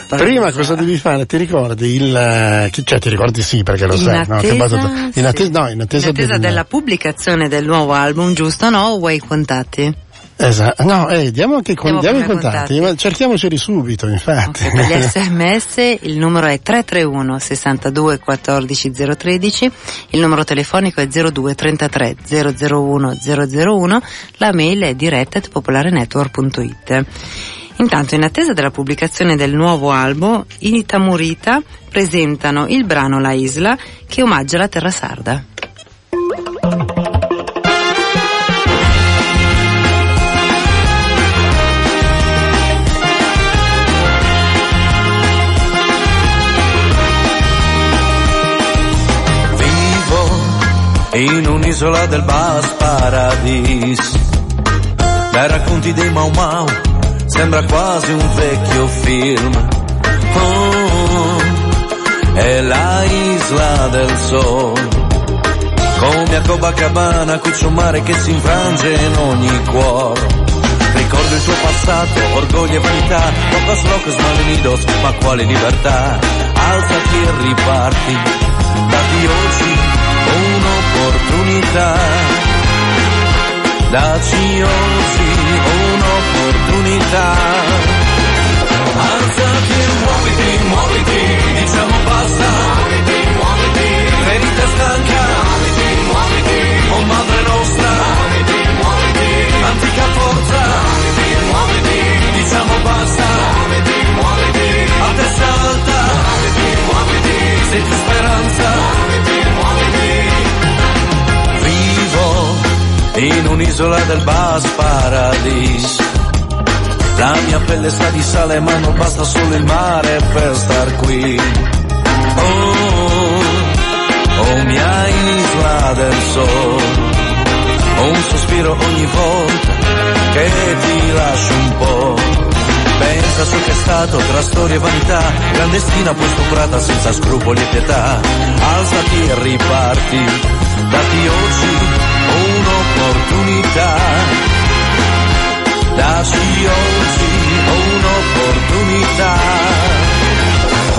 Prima cosa devi fare? Ti ricordi il eh, cioè ti ricordi sì perché lo In sai, no? Che attesa, battuta- in attesa, no, in attesa, In attesa del- della pubblicazione del nuovo album, giusto no? O vuoi i contatti? Esatto, no, eh, diamo anche con- Diamo i contatti, contatti. ma cerchiamoceli subito, infatti. Per gli sms il numero è 331 62 14 013, il numero telefonico è 02 33 001 001, la mail è diretta.popolarenetwork.it. Intanto, in attesa della pubblicazione del nuovo album, i Tamurita presentano il brano La Isla che omaggia la terra sarda. In un'isola del Bas Paradis. Dai racconti dei Mau Mau, sembra quasi un vecchio film. Oh, è la isla del sol. Come a Copacabana, qui c'è un mare che si infrange in ogni cuore. Ricordo il tuo passato, orgoglio e vanità, pocos locos malvenidos, ma quale libertà? Alzati e riparti, dati oggi un'opportunità. Daci oggi un'opportunità. Alzati e muoviti, muoviti, in un'isola del Bas Paradis. La mia pelle sa di sale ma non basta solo il mare per star qui. Oh, oh mia isla del sol. Ho un sospiro ogni volta che ti lascio un po'. Pensa su che è stato tra storia e vanità, clandestina poi stuprata senza scrupoli e pietà. Alzati e riparti, dati oggi un'opportunità. Daci oggi un'opportunità.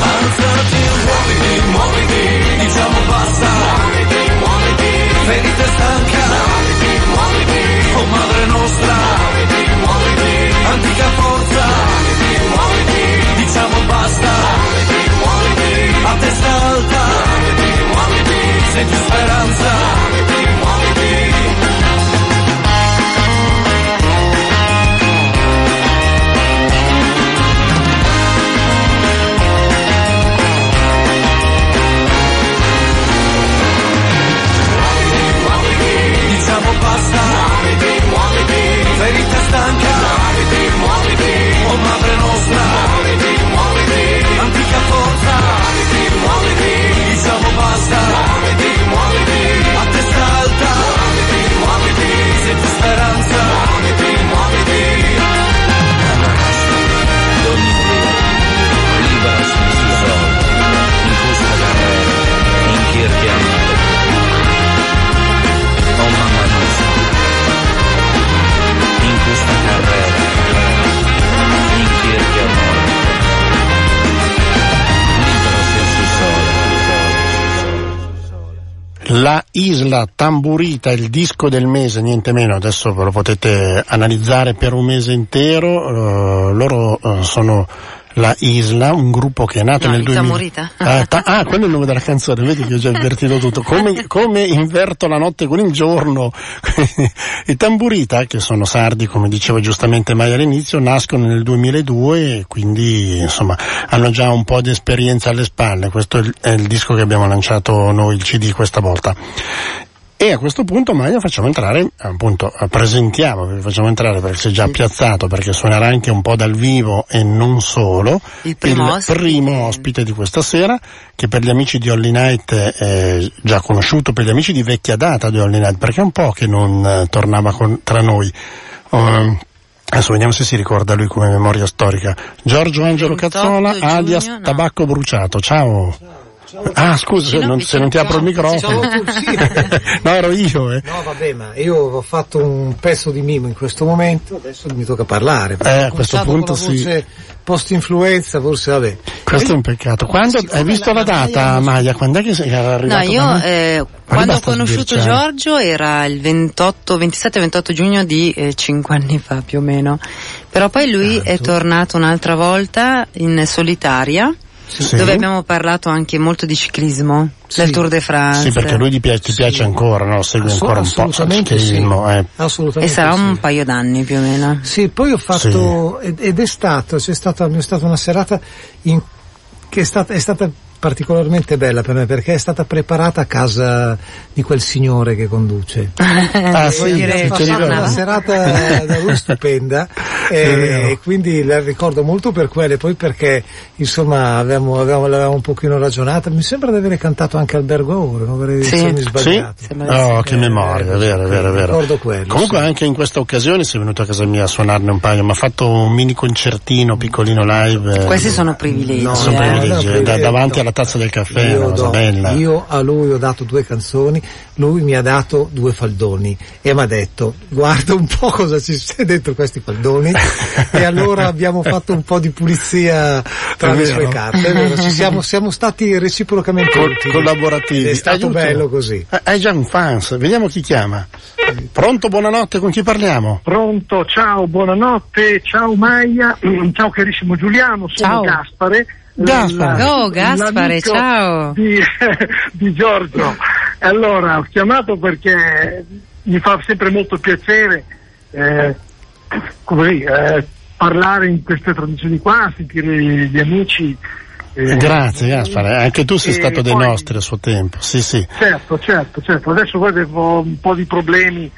Alzati muoviti, muoviti, diciamo basta. Muoviti, muoviti, ferite stanca. Muoviti, muoviti, oh madre nostra. Muoviti, muoviti, antica forza. Muoviti, muoviti, diciamo basta. Muoviti, muoviti, a testa alta. Muoviti, muoviti, senti speranza. Muoviti. ferita stanca. Muoviti, muoviti O madre nostra. Muoviti, muoviti Antica forza. Muoviti, muoviti Diciamo basta. Muoviti, muoviti A testa alta. Muoviti, muoviti Senza speranza. La Isla Tamburita, il disco del mese, niente meno, adesso ve lo potete analizzare per un mese intero, eh, loro eh, sono la Isla, un gruppo che è nato No, nel i 2000. Tamburita. Ah, ta- ah, quello è il nome della canzone, vedi che ho già invertito tutto. Come, [LAUGHS] come inverto la notte con il giorno. [LAUGHS] I Tamburita, che sono sardi, come diceva giustamente Mai all'inizio, nascono nel 2002 e quindi insomma hanno già un po' di esperienza alle spalle. Questo è il, è il disco che abbiamo lanciato noi, il CD questa volta. E a questo punto Maia facciamo entrare, appunto, eh, presentiamo, vi facciamo entrare perché si è già piazzato, perché suonerà anche un po' dal vivo e non solo. Il primo ospite. primo ospite di questa sera, che per gli amici di Holly Night è già conosciuto, per gli amici di vecchia data di Holly Night, perché è un po' che non eh, tornava con- tra noi. Um, Adesso vediamo se si ricorda lui come memoria storica. Giorgio Angelo 28 Cazzola, giugno, alias no. Tabacco Bruciato. Ciao. Ah, scusa, se non, se non ti apro il microfono. [LAUGHS] No, ero io, eh. No, vabbè, ma io ho fatto un pezzo di mimo in questo momento, adesso mi tocca parlare. perché Eh, a questo punto la sì. voce post-influenza, forse vabbè. Questo è un peccato. Quando hai visto la data, Maia? Quando è che sei era No, arrivato? io eh, quando ho conosciuto. Giorgio era il 28, 27-28 giugno di eh, 5 anni fa più o meno. Però poi lui è tornato un'altra volta in solitaria, Sì. dove abbiamo parlato anche molto di ciclismo, del Tour de France. Sì, perché lui ti piace, ti piace ancora, no? Segui Assu- ancora un po' il assolutamente sì. ciclismo, eh. E sarà sì. un paio d'anni più o meno. Sì, poi ho fatto, ed, ed è stato, c'è stata, è stata una serata in- che è stata, è stata particolarmente bella per me perché è stata preparata a casa di quel signore che conduce. [LAUGHS] Ah, sì, passato ricordi? una serata [LAUGHS] da lui stupenda e, e quindi la ricordo molto per quello e poi perché insomma avevamo, avevamo, l'avevamo un pochino ragionata mi sembra di avere cantato anche Albergo Oro non vorrei Sì. essermi Sì? sbagliato Oh, che memoria, è vero, vero, vero. ricordo quello Comunque sì. anche in questa occasione sei venuto a casa mia a suonarne un paio, mi ha fatto un mini concertino, piccolino live. eh, Questi sono privilegi. No, sono eh. privilegi, no, eh, da- privilegi, davanti no. Alla tazza del caffè, Io, do- bella. io a lui ho dato due canzoni, lui mi ha dato due faldoni e mi ha detto guarda un po' cosa ci c'è dentro questi faldoni [LAUGHS] e allora abbiamo fatto un po' di pulizia tra È le vero. sue carte, è vero, ci siamo, siamo stati reciprocamente Col- collaborativi. È stato Aiuto. bello così. Eh, Hai già un fans, vediamo chi chiama. Pronto, buonanotte, con chi parliamo? Pronto, ciao, buonanotte, ciao Maia, [CLEARS THROAT] ciao carissimo Giuliano, sono Ciao. Gaspare. Gaspare. Oh, Gaspare, ciao. Di, [LAUGHS] di Giorgio. Allora, ho chiamato perché mi fa sempre molto piacere eh, così, eh, parlare in queste tradizioni qua, sentire gli amici. eh, Grazie Gaspare, anche tu sei stato dei poi- nostri a suo tempo, sì sì. Certo, certo, certo. Adesso guarda, ho un po' di problemi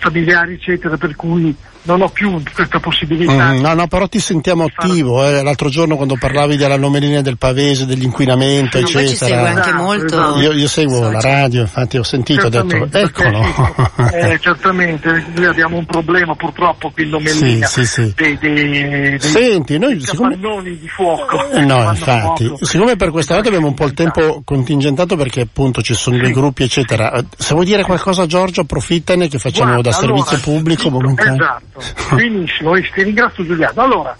familiari, eccetera, per cui non ho più questa possibilità. Mm, no, no, però ti sentiamo attivo, eh. l'altro giorno quando parlavi della nomelina del pavese, dell'inquinamento, Ma poi ci segue eccetera. anche molto. Io, io seguo la radio, infatti ho sentito, ho detto, Certamente, eccolo. perché, eh, certamente, noi abbiamo un problema purtroppo qui in Lomellina Sì, sì, sì. dei, dei, dei Senti, noi siccome... di fuoco. Eh, No, infatti, fuoco. siccome per questa volta abbiamo un po' il tempo contingentato perché appunto ci sono dei gruppi eccetera, eh, se vuoi dire qualcosa Giorgio approfittane che facciamo Guarda, da servizio allora, pubblico dico- momentaneo. Esatto, [LAUGHS] benissimo, e ti ringrazio Giuliano. Allora,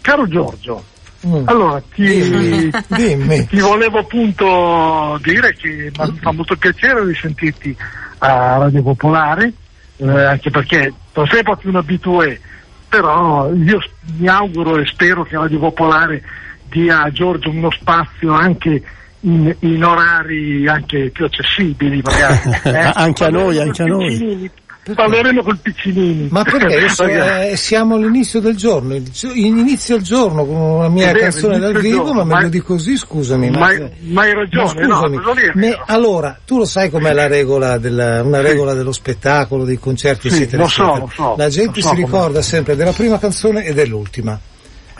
caro Giorgio, Mm. allora ti, [LAUGHS] ti volevo appunto dire che mi fa molto piacere di sentirti a Radio Popolare, eh, anche perché non sei proprio un abitué, però io mi auguro e spero che Radio Popolare dia a Giorgio uno spazio anche in, in orari anche più accessibili magari. [LAUGHS] eh. Anche a noi, anche a noi. Piccinini, Parleremo col Piccinini. Ma perché [LAUGHS] Perché- eh, siamo all'inizio del giorno, inizio il giorno con la mia vero, canzone dal vivo, giorno, ma meglio ma- di così, scusami. Ma, ma hai ragione, Ma no, scusami, me- vero. allora, tu lo sai com'è la regola, della, una regola dello spettacolo, dei concerti, Sì, eccetera, lo so, eccetera. lo so, La gente so si ricorda sempre della prima canzone e dell'ultima.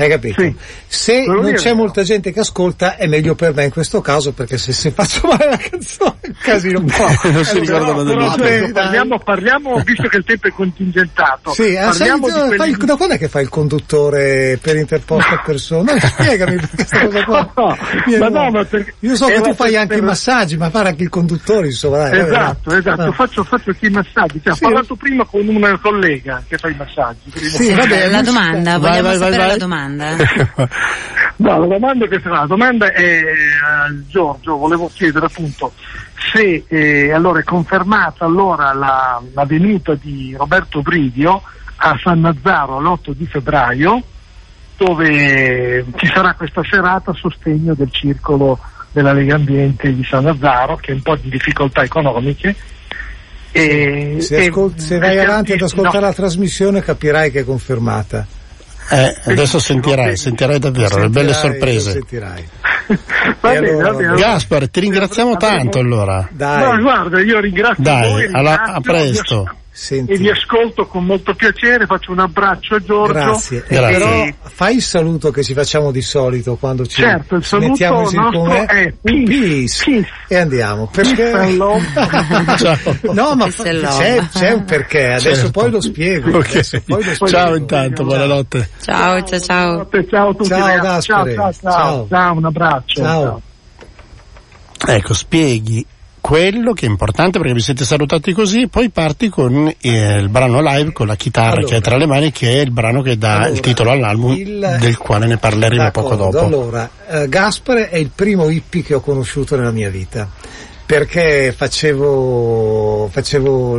Hai capito? Sì. Se non è c'è molta gente che ascolta è meglio per me in questo caso perché se, se [LAUGHS] faccio male la canzone è un casino un po'. [LAUGHS] Non si Eh, ricordano però- parliamo, parliamo, visto che il tempo è contingentato, Sì, sai, parliamo di fai quelli... il- da quando è che fai il conduttore per interposta persona? No, spiegami [LAUGHS] questa cosa qua. No, nuova. no, ma perché- Io so che tu fai per- anche i massaggi, ma fare anche il conduttore, insomma, dai. Esatto, esatto, Ah. faccio, faccio anche i massaggi, cioè, Sì. ho parlato prima con una collega che fa i massaggi. Sì, vabbè, la domanda, Vai, vogliamo vai, sapere vai. la domanda? [LAUGHS] No, la domanda, è questa, la domanda è eh, Giorgio, volevo chiedere appunto se eh, allora è confermata allora la, la venuta di Roberto Bridio a San Nazzaro l'8 di febbraio dove ci sarà questa serata a sostegno del circolo della Lega Ambiente di San Nazzaro che ha un po' di difficoltà economiche e, Se, e- ascol- se vai e- avanti ad ascoltare no. la trasmissione capirai che è confermata. Eh, adesso sentirai, sentirai davvero le belle sorprese. Sentirai. [LAUGHS] Va bene, allora, va bene. Gaspar, ti ringraziamo tanto allora. Dai. No, guarda, io ringrazio Dai, voi, alla- ringrazio, a presto. Senti. E vi ascolto con molto piacere, faccio un abbraccio a Giorgio. Grazie. Grazie. Però fai il saluto che ci facciamo di solito quando ci Certo, il saluto mettiamo con me. è peace, Peace. peace. E andiamo. Perché? [LAUGHS] No, ma fa- c'è, c'è un perché, adesso Certo. poi lo spiego. Ok. adesso poi lo spiego. Ciao intanto, buonanotte. Ciao, ciao, ciao. Ciao a tutti Ciao, ciao, ciao, Ciao. ciao, un abbraccio. Ciao. Ecco, spieghi quello che è importante perché vi siete salutati così, poi parti con eh, il brano live con la chitarra Allora. che hai tra le mani, che è il brano che dà Allora, il titolo all'album, il- del quale ne parleremo poco dopo. Allora, eh, Gaspare è il primo hippie che ho conosciuto nella mia vita. Perché facevo, facevo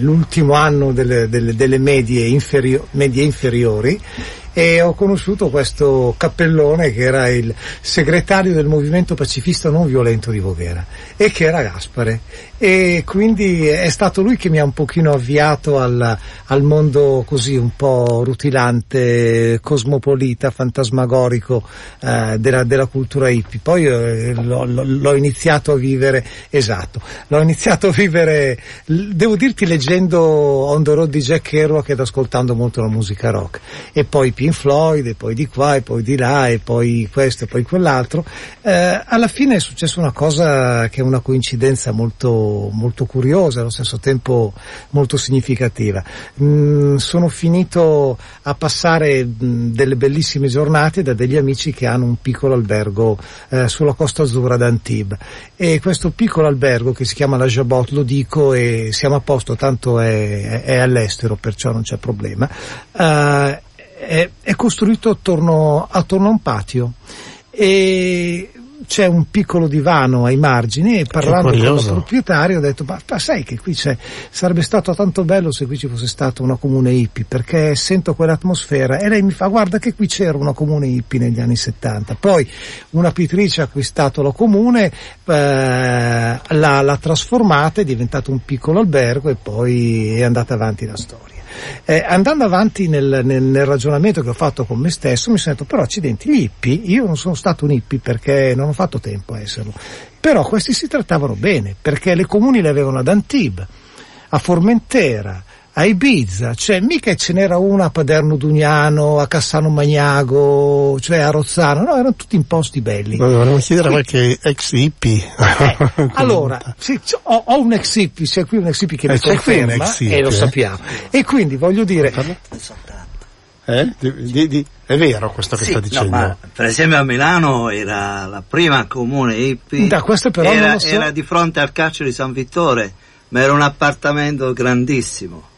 l'ultimo anno delle, delle- delle medie, inferio- medie inferiori e ho conosciuto questo cappellone che era il segretario del movimento pacifista non violento di Voghera e che era Gaspare e quindi è stato lui che mi ha un pochino avviato al, al mondo così un po' rutilante, cosmopolita, fantasmagorico eh, della, della cultura hippie. Poi eh, l'ho, l'ho- iniziato a vivere, esatto, l'ho iniziato a vivere, devo dirti leggendo On the Road di Jack Kerouac ed ascoltando molto la musica rock. E poi Pink Floyd, e poi di qua, e poi di là, e poi questo, e poi quell'altro. Eh, alla fine è successa una cosa che è una coincidenza molto, molto curiosa, allo stesso tempo molto significativa. Mm, sono finito a passare mm, delle bellissime giornate da degli amici che hanno un piccolo albergo eh, sulla costa azzurra d'Antibes e questo piccolo albergo che si chiama la Jabot, lo dico e siamo a posto, tanto è, è all'estero, perciò non c'è problema, eh, è, è costruito attorno, attorno a un patio e c'è un piccolo divano ai margini e parlando con il proprietario ho detto ma, ma sai che qui c'è sarebbe stato tanto bello se qui ci fosse stata una comune hippie perché sento quell'atmosfera. E lei mi fa guarda che qui c'era una comune hippie negli anni 70 poi una pittrice ha acquistato la comune eh, l'ha, l'ha trasformata è diventato un piccolo albergo e poi è andata avanti la storia eh, andando avanti nel, nel- nel ragionamento che ho fatto con me stesso mi sono detto però accidenti gli hippie io non sono stato un hippie perché non ho fatto tempo a esserlo però questi si trattavano bene perché le comuni le avevano ad Antibes a Formentera a Ibiza, cioè mica ce n'era una a Paderno Dugnano, a Cassano Magnago, cioè a Rozzano, no, erano tutti in posti belli. Volevo chiedere qualche ex hippie. [LAUGHS] Allora, sì, c- ho, ho un ex hippie, c'è qui un ex hippie che Eh, mi c'è qui un conferma ex hippie, e lo eh? sappiamo. E quindi voglio dire, Eh? Di- di- di- è vero questo che Sì, sta no, dicendo? ma per esempio a Milano era la prima comune hippie. Da questo però era, non lo so. era di fronte al carcere di San Vittore, ma era un appartamento grandissimo.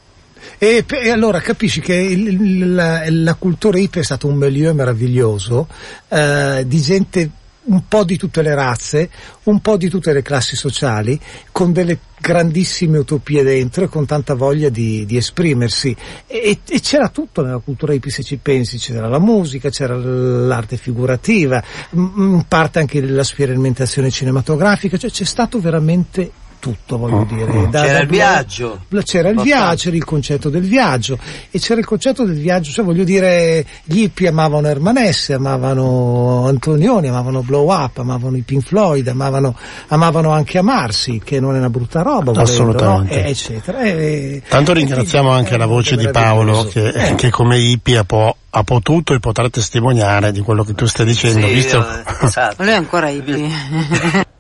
E, e allora capisci che il- la, la cultura hippie è stato un milieu meraviglioso eh, di gente un po' di tutte le razze, un po' di tutte le classi sociali, con delle grandissime utopie dentro e con tanta voglia di, di esprimersi. E, e c'era tutto nella cultura hippie se ci pensi, c'era la musica, c'era l'arte figurativa, in parte anche la sperimentazione cinematografica, cioè c'è stato veramente tutto, voglio dire. Da- C'era da- il viaggio. c'era il viaggio, c'era il concetto del viaggio e c'era il concetto del viaggio, cioè voglio dire, gli hippie amavano Ermanesse, amavano Antonioni, amavano Blow Up, amavano i Pink Floyd, amavano, amavano anche amarsi, che non è una brutta roba, volendo, Assolutamente. no? E- eccetera. E- Tanto e ringraziamo quindi anche la voce di Paolo che, Eh. che come hippie ha, po- ha potuto e potrà testimoniare di quello che tu stai dicendo, Sì, visto? eh, esatto. Lui è ancora hippie. [LAUGHS]